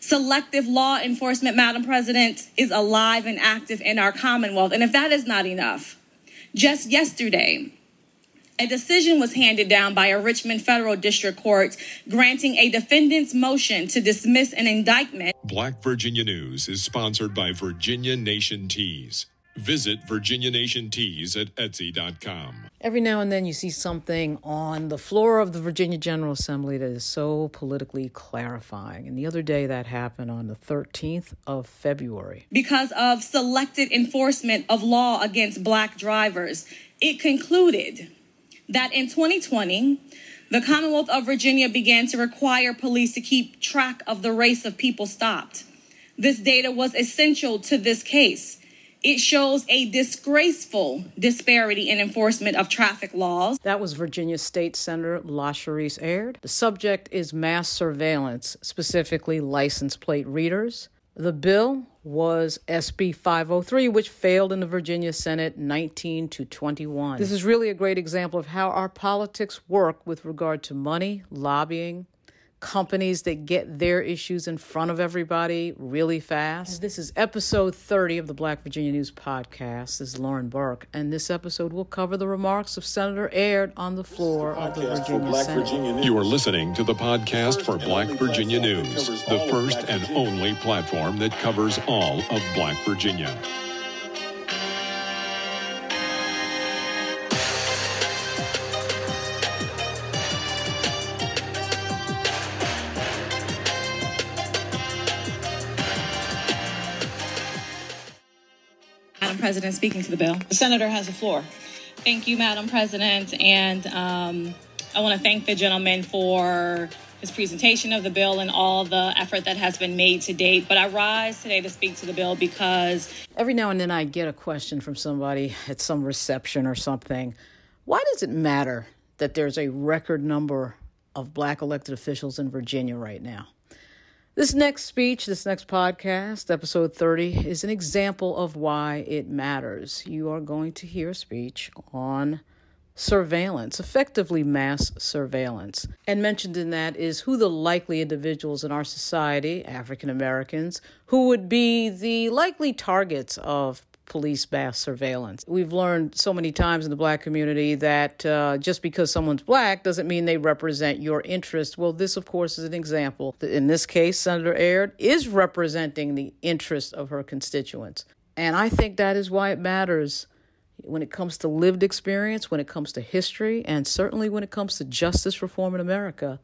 Selective law enforcement, Madam President, is alive and active in our Commonwealth. And if that is not enough, just yesterday, a decision was handed down by a Richmond federal district court granting a defendant's motion to dismiss an indictment. Black Virginia News is sponsored by Virginia Nation Teas. Visit Virginia Nation Teas at Etsy.com. Every now and then you see something on the floor of the Virginia General Assembly that is so politically clarifying. And the other day that happened on the 13th of February. Because of selected enforcement of law against black drivers, it concluded that in 2020, the Commonwealth of Virginia began to require police to keep track of the race of people stopped. This data was essential to this case. It shows a disgraceful disparity in enforcement of traffic laws. That was Virginia State Senator Lashrecse Aird. The subject is mass surveillance, specifically license plate readers. The bill was SB 503, which failed in the Virginia Senate 19 to 21. This is really a great example of how our politics work with regard to money, lobbying, companies that get their issues in front of everybody really fast. This is episode 30 of the Black Virginia News Podcast. This is Lauren Burke, and this episode will cover the remarks of Senator Aird on the floor of the Virginia Senate. Virginia you are listening to the podcast for Black Virginia News, the first and only platform that covers all of Black Virginia. President speaking to the bill. The senator has the floor. Thank you, Madam President. And um, I want to thank the gentleman for his presentation of the bill and all the effort that has been made to date. But I rise today to speak to the bill because every now and then I get a question from somebody at some reception or something. Why does it matter that there's a record number of black elected officials in Virginia right now? This next speech, this next podcast, episode 30, is an example of why it matters. You are going to hear a speech on surveillance, effectively mass surveillance. And mentioned in that is who the likely individuals in our society, African Americans, who would be the likely targets of police mass surveillance. We've learned so many times in the black community that uh, just because someone's black doesn't mean they represent your interest. Well, this, of course, is an example. In this case, Senator Aird is representing the interest of her constituents. And I think that is why it matters when it comes to lived experience, when it comes to history, and certainly when it comes to justice reform in America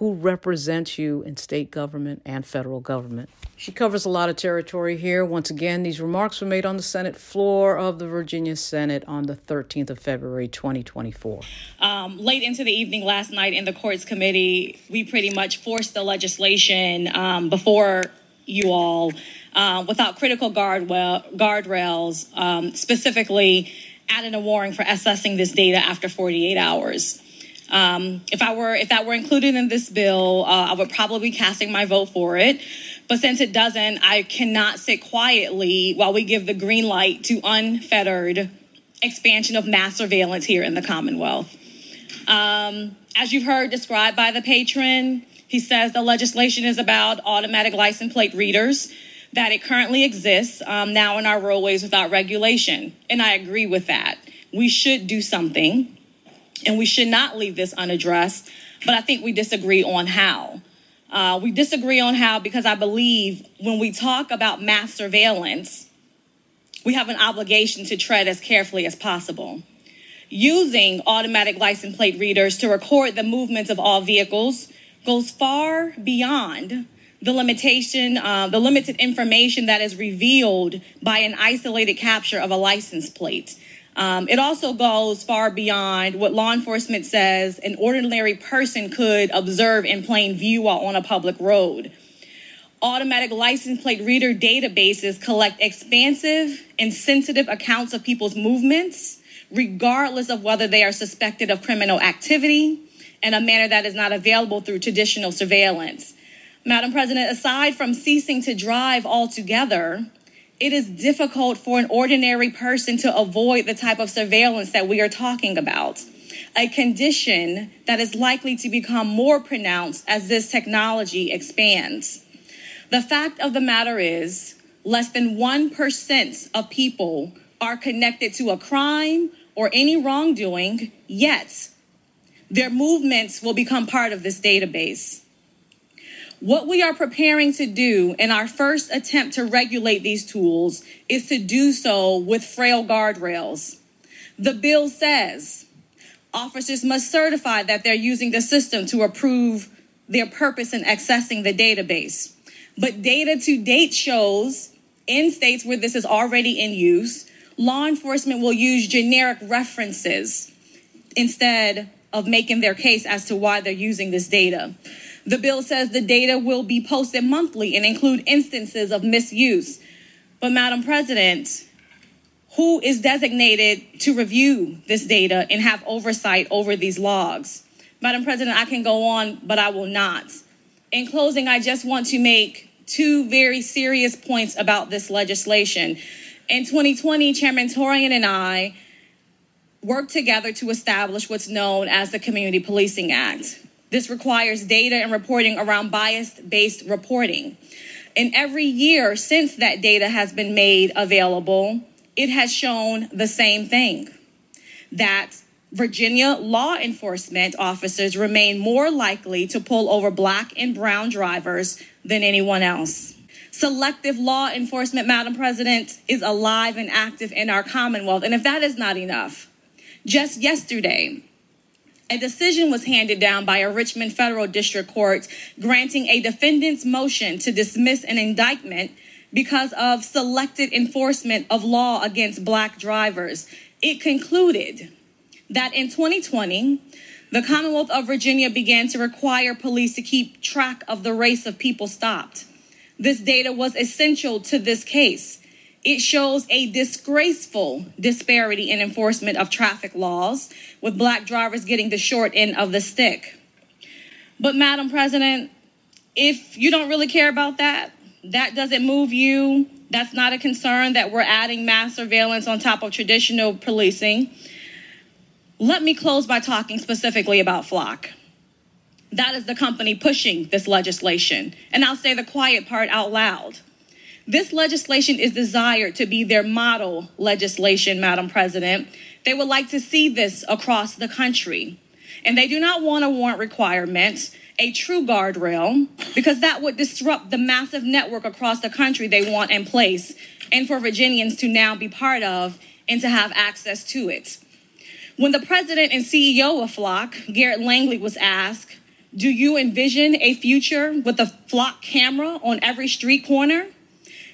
who represents you in state government and federal government. She covers a lot of territory here. Once again, these remarks were made on the Senate floor of the Virginia Senate on the 13th of February, 2024. Um, late into the evening last night in the courts committee, we pretty much forced the legislation um, before you all uh, without critical guardwell, guardrails, um, specifically adding a warning for assessing this data after 48 hours. Um, if I were if that were included in this bill, uh, I would probably be casting my vote for it. But since it doesn't, I cannot sit quietly while we give the green light to unfettered expansion of mass surveillance here in the Commonwealth. Um, as you've heard described by the patron, he says the legislation is about automatic license plate readers, that it currently exists um, now in our roadways without regulation. And I agree with that. We should do something and we should not leave this unaddressed. But I think we disagree on how. Uh, we disagree on how because I believe when we talk about mass surveillance, we have an obligation to tread as carefully as possible. Using automatic license plate readers to record the movements of all vehicles goes far beyond the limitation, uh, the limited information that is revealed by an isolated capture of a license plate. Um, it also goes far beyond what law enforcement says an ordinary person could observe in plain view while on a public road. Automatic license plate reader databases collect expansive and sensitive accounts of people's movements, regardless of whether they are suspected of criminal activity, in a manner that is not available through traditional surveillance. Madam President, aside from ceasing to drive altogether, it is difficult for an ordinary person to avoid the type of surveillance that we are talking about. A condition that is likely to become more pronounced as this technology expands. The fact of the matter is, less than 1% of people are connected to a crime or any wrongdoing, yet their movements will become part of this database. What we are preparing to do in our first attempt to regulate these tools is to do so with frail guardrails. The bill says officers must certify that they're using the system to approve their purpose in accessing the database. But data to date shows in states where this is already in use, law enforcement will use generic references instead of making their case as to why they're using this data. The bill says the data will be posted monthly and include instances of misuse. But, Madam President, who is designated to review this data and have oversight over these logs? Madam President, I can go on, but I will not. In closing, I just want to make two very serious points about this legislation. In 2020, Chairman Torian and I worked together to establish what's known as the Community Policing Act. This requires data and reporting around bias based reporting. And every year since that data has been made available, it has shown the same thing that Virginia law enforcement officers remain more likely to pull over black and brown drivers than anyone else. Selective law enforcement, Madam President, is alive and active in our Commonwealth. And if that is not enough, just yesterday, a decision was handed down by a Richmond federal district court granting a defendant's motion to dismiss an indictment because of selected enforcement of law against black drivers. It concluded that in 2020, the Commonwealth of Virginia began to require police to keep track of the race of people stopped. This data was essential to this case it shows a disgraceful disparity in enforcement of traffic laws, with black drivers getting the short end of the stick. But, Madam President, if you don't really care about that, that doesn't move you, that's not a concern that we're adding mass surveillance on top of traditional policing. Let me close by talking specifically about Flock. That is the company pushing this legislation. And I'll say the quiet part out loud. This legislation is desired to be their model legislation, Madam President. They would like to see this across the country. And they do not want a warrant requirement, a true guardrail, because that would disrupt the massive network across the country they want in place and for Virginians to now be part of and to have access to it. When the president and CEO of Flock, Garrett Langley, was asked, Do you envision a future with a Flock camera on every street corner?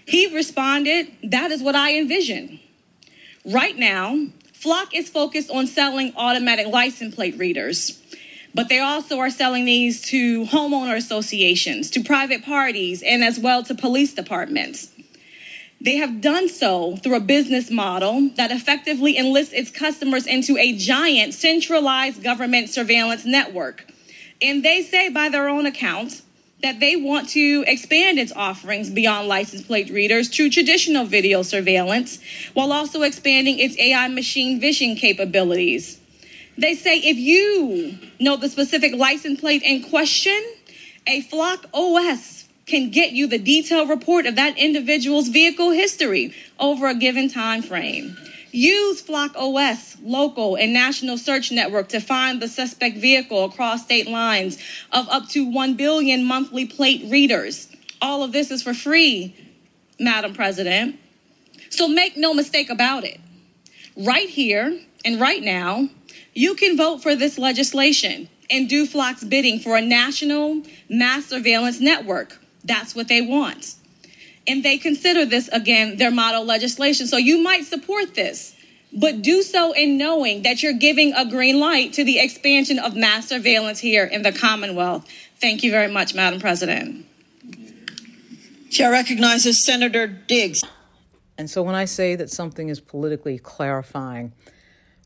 He responded, That is what I envision. Right now, Flock is focused on selling automatic license plate readers, but they also are selling these to homeowner associations, to private parties, and as well to police departments. They have done so through a business model that effectively enlists its customers into a giant centralized government surveillance network. And they say, by their own accounts, that they want to expand its offerings beyond license plate readers to traditional video surveillance while also expanding its AI machine vision capabilities. They say if you know the specific license plate in question, a Flock OS can get you the detailed report of that individual's vehicle history over a given time frame. Use Flock OS local and national search network to find the suspect vehicle across state lines of up to 1 billion monthly plate readers. All of this is for free, Madam President. So make no mistake about it. Right here and right now, you can vote for this legislation and do Flock's bidding for a national mass surveillance network. That's what they want and they consider this again their model legislation. So you might support this, but do so in knowing that you're giving a green light to the expansion of mass surveillance here in the Commonwealth. Thank you very much, Madam President. Chair recognizes Senator Diggs. And so when I say that something is politically clarifying,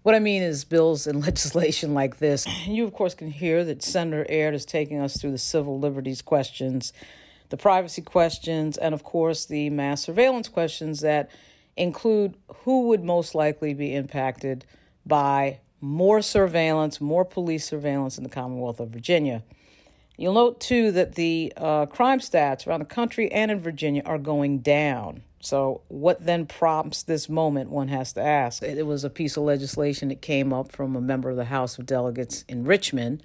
what I mean is bills and legislation like this. You, of course, can hear that Senator Aird is taking us through the civil liberties questions the privacy questions, and of course, the mass surveillance questions that include who would most likely be impacted by more surveillance, more police surveillance in the Commonwealth of Virginia. You'll note too that the uh, crime stats around the country and in Virginia are going down. So, what then prompts this moment, one has to ask? It was a piece of legislation that came up from a member of the House of Delegates in Richmond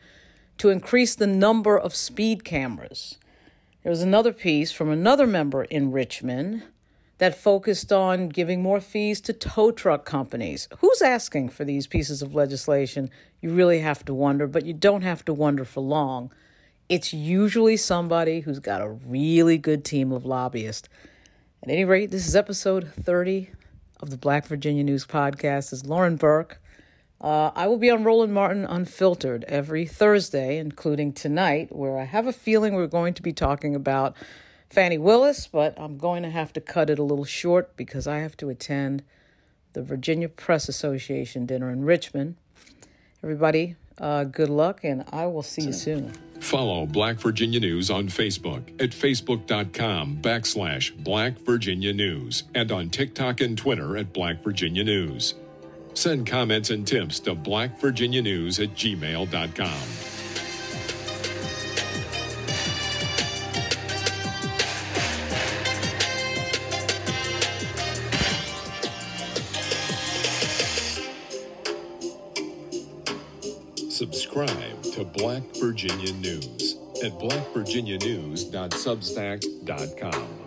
to increase the number of speed cameras. There was another piece from another member in Richmond that focused on giving more fees to tow truck companies. Who's asking for these pieces of legislation? You really have to wonder, but you don't have to wonder for long. It's usually somebody who's got a really good team of lobbyists. At any rate, this is episode 30 of the Black Virginia News Podcast. This is Lauren Burke. Uh, I will be on Roland Martin Unfiltered every Thursday, including tonight, where I have a feeling we're going to be talking about Fani Willis, but I'm going to have to cut it a little short because I have to attend the Virginia Press Association dinner in Richmond. Everybody, uh, good luck, and I will see you soon. Follow Black Virginia News on Facebook at facebook.com backslash Black Virginia News and on TikTok and Twitter at Black Virginia News. Send comments and tips to blackvirginianews at gmail.com. Subscribe to Black Virginia News at blackvirginianews.substack.com.